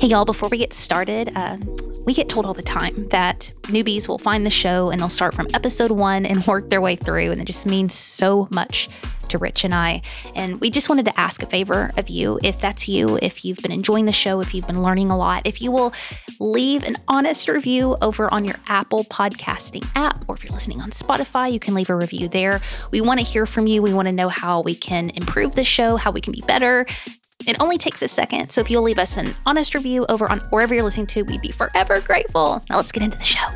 Hey, y'all, before we get started, uh, we get told all the time that newbies will find the show and they'll start from episode one and work their way through. And it just means so much to Rich and I. And we just wanted to ask a favor of you. If that's you, if you've been enjoying the show, if you've been learning a lot, if you will leave an honest review over on your Apple podcasting app, or if you're listening on Spotify, you can leave a review there. We want to hear from you. We want to know how we can improve the show, how we can be better. It only takes a second, so if you'll leave us an honest review over on wherever you're listening to, we'd be forever grateful. Now let's get into the show.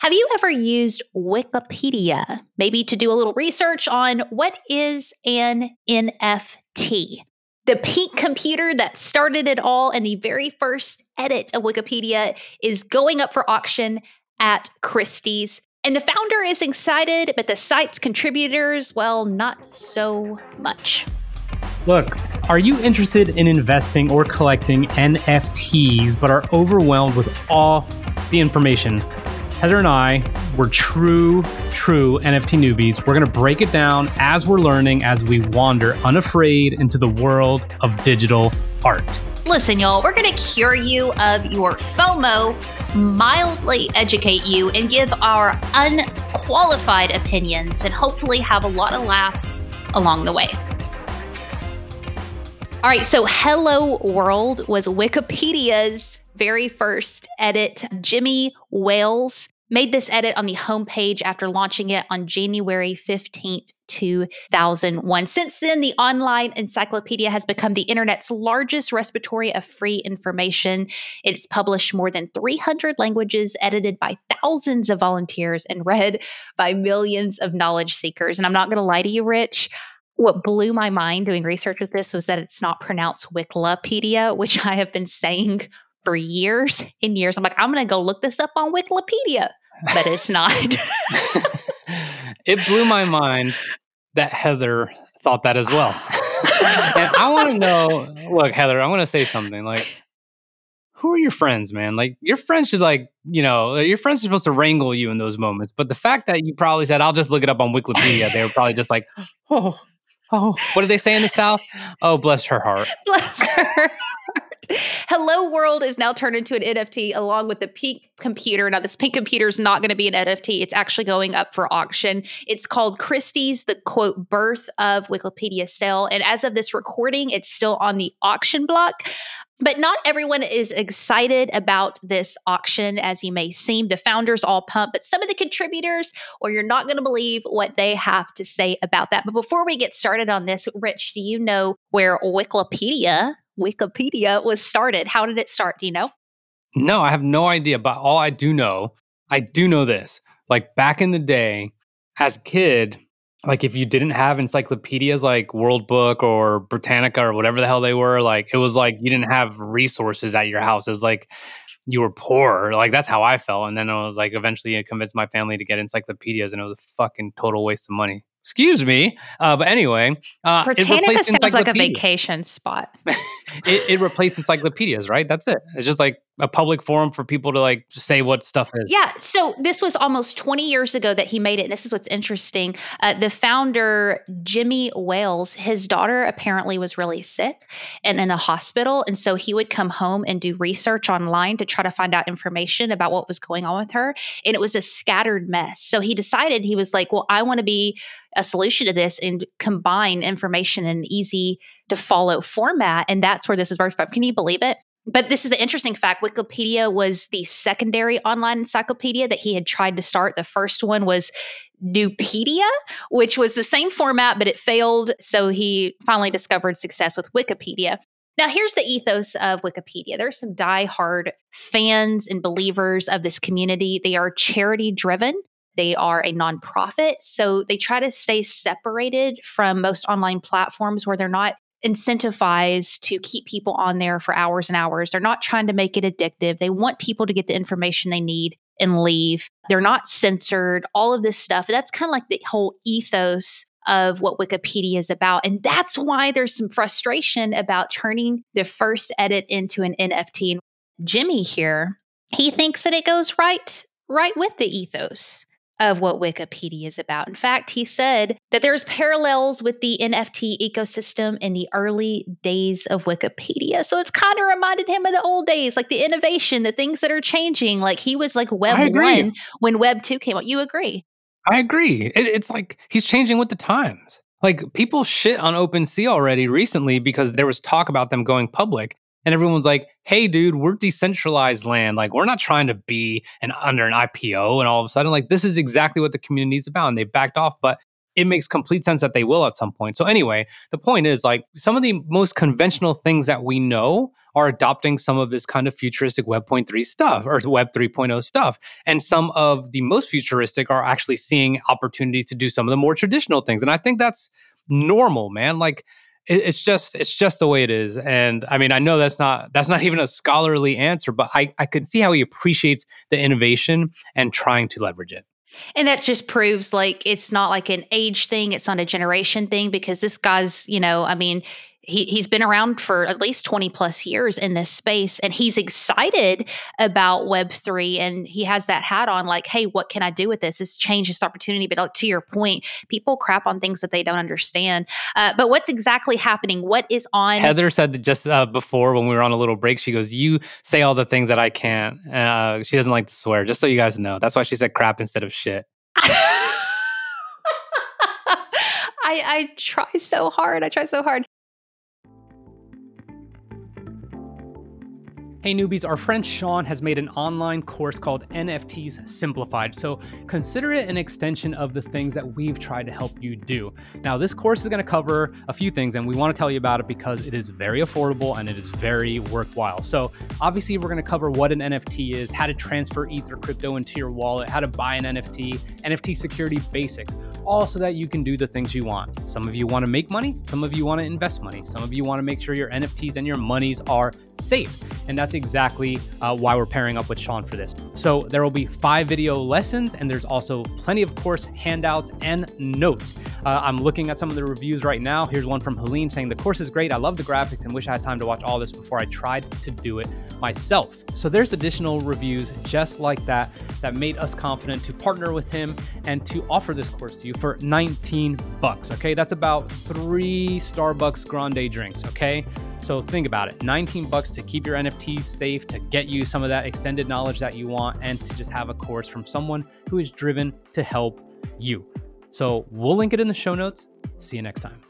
Have you ever used Wikipedia, maybe to do a little research on what is an NFT? The pink computer that started it all and the very first edit of Wikipedia is going up for auction at Christie's. And the founder is excited, but the site's contributors, well, not so much. Look, are you interested in investing or collecting NFTs but are overwhelmed with all the information? Heather and I, we're true, true NFT newbies. We're going to break it down as we're learning as we wander unafraid into the world of digital art. Listen, y'all, we're going to cure you of your FOMO, mildly educate you, and give our unqualified opinions, and hopefully have a lot of laughs along the way. All right, so Hello World was Wikipedia's very first edit. Jimmy Wales made this edit on the homepage after launching it on January 15th, 2001. Since then, the online encyclopedia has become the internet's largest repository of free information. It's published more than 300 languages, edited by thousands of volunteers, and read by millions of knowledge seekers. And I'm not going to lie to you, Rich what blew my mind doing research with this was that it's not pronounced Wikipedia, which I have been saying for years and years. I'm like, I'm going to go look this up on Wikipedia, but it's not. it blew my mind that Heather thought that as well. and I want to know look, Heather, I want to say something like, who are your friends, man? Like your friends should like, you know, your friends are supposed to wrangle you in those moments. But the fact that you probably said, I'll just look it up on Wikipedia, they were probably just like, oh, Oh, what do they say in the South? Oh, bless her heart. Bless her. Hello World is now turned into an NFT along with the pink computer. Now, this pink computer is not going to be an NFT. It's actually going up for auction. It's called Christie's, the quote, birth of Wikipedia sale. And as of this recording, it's still on the auction block. But not everyone is excited about this auction, as you may seem. The founders all pump, but some of the contributors, or you're not going to believe what they have to say about that. But before we get started on this, Rich, do you know where Wikipedia Wikipedia was started? How did it start? Do you know? No, I have no idea. But all I do know, I do know this. Like back in the day, as a kid, like if you didn't have encyclopedias like World Book or Britannica or whatever the hell they were, like it was like you didn't have resources at your house. It was like you were poor. Like that's how I felt. And then I was like, eventually, I convinced my family to get encyclopedias, and it was a fucking total waste of money. Excuse me, uh, but anyway, uh, Britannica sounds like a vacation spot. it, it replaced encyclopedias, right? That's it. It's just like a public forum for people to like say what stuff is. Yeah. So this was almost 20 years ago that he made it. And this is what's interesting. Uh, the founder, Jimmy Wales, his daughter apparently was really sick and in the hospital. And so he would come home and do research online to try to find out information about what was going on with her. And it was a scattered mess. So he decided, he was like, well, I want to be a solution to this and combine information in an easy to follow format. And that's where this is birthed from. Can you believe it? But this is the interesting fact Wikipedia was the secondary online encyclopedia that he had tried to start. The first one was Nupedia, which was the same format, but it failed. So he finally discovered success with Wikipedia. Now, here's the ethos of Wikipedia. There's some die-hard fans and believers of this community. They are charity driven. They are a nonprofit. So they try to stay separated from most online platforms where they're not incentivized to keep people on there for hours and hours. They're not trying to make it addictive. They want people to get the information they need and leave. They're not censored, all of this stuff. That's kind of like the whole ethos of what Wikipedia is about. And that's why there's some frustration about turning the first edit into an NFT. Jimmy here, he thinks that it goes right right with the ethos of what Wikipedia is about. In fact, he said that there's parallels with the NFT ecosystem in the early days of Wikipedia. So it's kind of reminded him of the old days, like the innovation, the things that are changing. Like he was like Web 1 when Web 2 came out. You agree? I agree. It, it's like he's changing with the times. Like people shit on OpenSea already recently because there was talk about them going public and everyone's like, "Hey, dude, we're decentralized land. Like, we're not trying to be an under an IPO." And all of a sudden, like, this is exactly what the community is about, and they backed off. But it makes complete sense that they will at some point. So anyway, the point is like some of the most conventional things that we know are adopting some of this kind of futuristic Web 3 stuff or Web 3.0 stuff. And some of the most futuristic are actually seeing opportunities to do some of the more traditional things. And I think that's normal, man. Like it, it's just it's just the way it is and i mean i know that's not that's not even a scholarly answer but i i could see how he appreciates the innovation and trying to leverage it. And that just proves like it's not like an age thing it's not a generation thing because this guy's you know i mean he he's been around for at least 20 plus years in this space and he's excited about web3 and he has that hat on like hey what can i do with this? This change this opportunity. But like, to your point people crap on things that they don't understand. Uh, but what's exactly happening? What is on heather said just uh, before when we were on a little break she goes you say all the things that i can't. Uh, she doesn't like to swear just so you guys know. That's why she said crap instead of shit. I, I try so hard. I try so hard. Hey newbies, our friend Sean has made an online course called NFTs Simplified. So consider it an extension of the things that we've tried to help you do. Now, this course is going to cover a few things, and we want to tell you about it because it is very affordable and it is very worthwhile. So, obviously, we're going to cover what an NFT is, how to transfer Ether crypto into your wallet, how to buy an NFT, NFT security basics, all so that you can do the things you want. Some of you want to make money, some of you want to invest money, some of you want to make sure your NFTs and your monies are safe. And that's exactly uh, why we're pairing up with Sean for this. So there will be five video lessons, and there's also plenty of course handouts and notes. Uh, I'm looking at some of the reviews right now. Here's one from Halim saying, The course is great. I love the graphics and wish I had time to watch all this before I tried to do it myself. So there's additional reviews just like that that made us confident to partner with him and to offer this course to you for 19 bucks. Okay, that's about three Starbucks grande drinks. Okay. So think about it 19 bucks to keep your NFTs safe, to get you some of that extended knowledge that you want, and to just have a course from someone who is driven to help you. So we'll link it in the show notes. See you next time.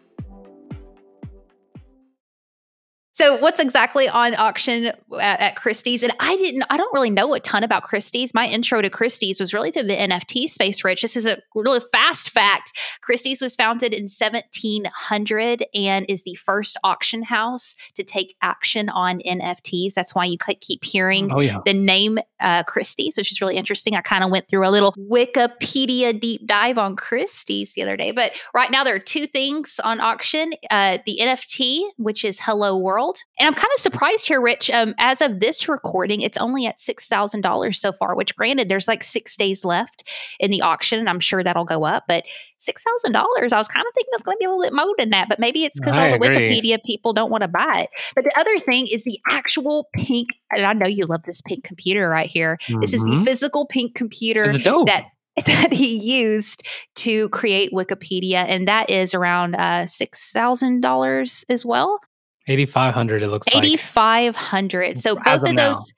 So, what's exactly on auction at, at, Christie's? And I didn't, I don't really know a ton about Christie's. My intro to Christie's was really through the NFT space, Rich. This is a really fast fact. Christie's was founded in 1700 and is the first auction house to take action on NFTs. That's why you keep hearing oh, yeah. the name uh, Christie's, which is really interesting. I kind of went through a little Wikipedia deep dive on Christie's the other day. But right now, there are two things on auction uh, the NFT, which is Hello World. And I'm kind of surprised here, Rich. Um, as of this recording, it's only at $6,000 so far, which granted, there's like six days left in the auction, and I'm sure that'll go up. But $6,000, I was kind of thinking it's going to be a little bit more than that, but maybe it's because all the agree. Wikipedia people don't want to buy it. But the other thing is the actual pink, and I know you love this pink computer right here. Mm-hmm. This is the mm-hmm. physical pink computer that that he used to create Wikipedia, and that is around uh, six thousand dollars as well. 8500 it looks 8500 like. so both of, of those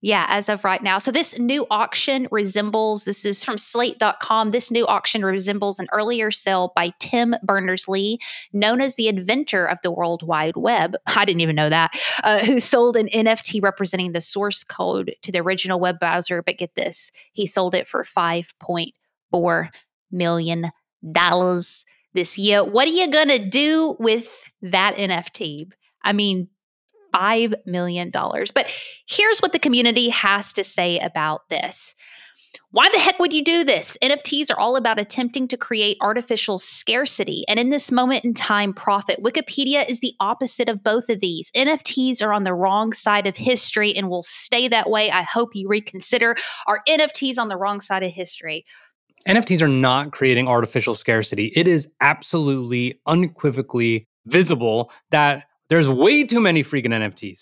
yeah as of right now. So this new auction resembles this is from slate.com this new auction resembles an earlier sale by tim berners-lee known as the inventor of the world wide web. I didn't even know that. Uh, who sold an nft representing the source code to the original web browser. But get this he sold it for 5.4 million dollars this year. What are you gonna do with that nft I mean, $5 million. But here's what the community has to say about this. Why the heck would you do this? NFTs are all about attempting to create artificial scarcity. And in this moment in time, profit. Wikipedia is the opposite of both of these. NFTs are on the wrong side of history and will stay that way. I hope you reconsider. Are NFTs on the wrong side of history? NFTs are not creating artificial scarcity. It is absolutely unequivocally visible that there's way too many freaking NFTs.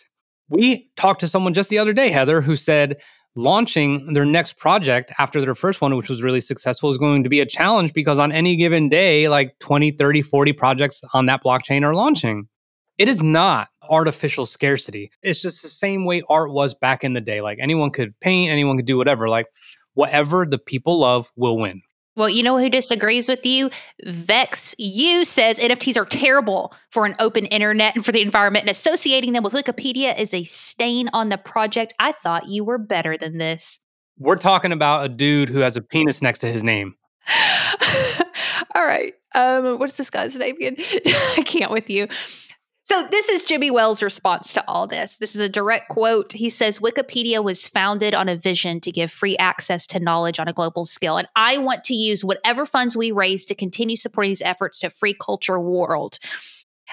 We talked to someone just the other day, Heather, who said launching their next project after their first one, which was really successful, is going to be a challenge because on any given day, like 20, 30, 40 projects on that blockchain are launching. It is not artificial scarcity. It's just the same way art was back in the day. Like anyone could paint, anyone could do whatever. Like whatever the people love will win. Well, you know who disagrees with you? Vex You says NFTs are terrible for an open internet and for the environment, and associating them with Wikipedia is a stain on the project. I thought you were better than this. We're talking about a dude who has a penis next to his name. All right. Um, what's this guy's name again? I can't with you. So, this is Jimmy Wales' response to all this. This is a direct quote. He says Wikipedia was founded on a vision to give free access to knowledge on a global scale. And I want to use whatever funds we raise to continue supporting these efforts to free culture world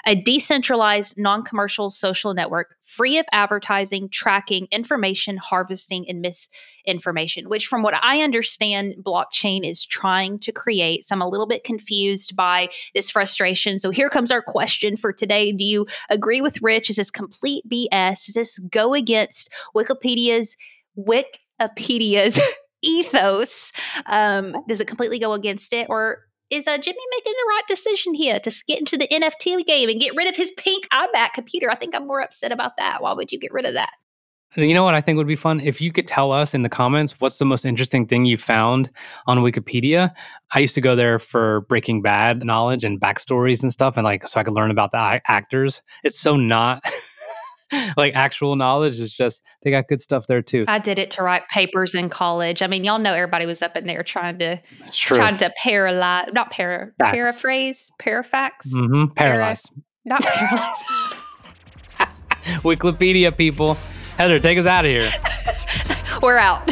a decentralized, non commercial social network free of advertising, tracking, information harvesting, and misinformation, which, from what I understand, blockchain is trying to create. So I'm a little bit confused by this frustration. So here comes our question for today Do you agree with Rich? Is this complete BS? Does this go against Wikipedia's Wikipedia's? ethos um, does it completely go against it or is uh, Jimmy making the right decision here to get into the NFT game and get rid of his pink iMac computer? I think I'm more upset about that. Why would you get rid of that? You know what I think would be fun? If you could tell us in the comments what's the most interesting thing you found on Wikipedia. I used to go there for Breaking Bad knowledge and backstories and stuff, and like so I could learn about the actors. It's so not like actual knowledge. is just they got good stuff there too. I did it to write papers in college. I mean, y'all know everybody was up in there trying to trying to paralyze, not para, Facts. paraphrase, parafax, mm-hmm. paralyze, para, not paralyze. Wikipedia people, Heather, take us out of here. We're out.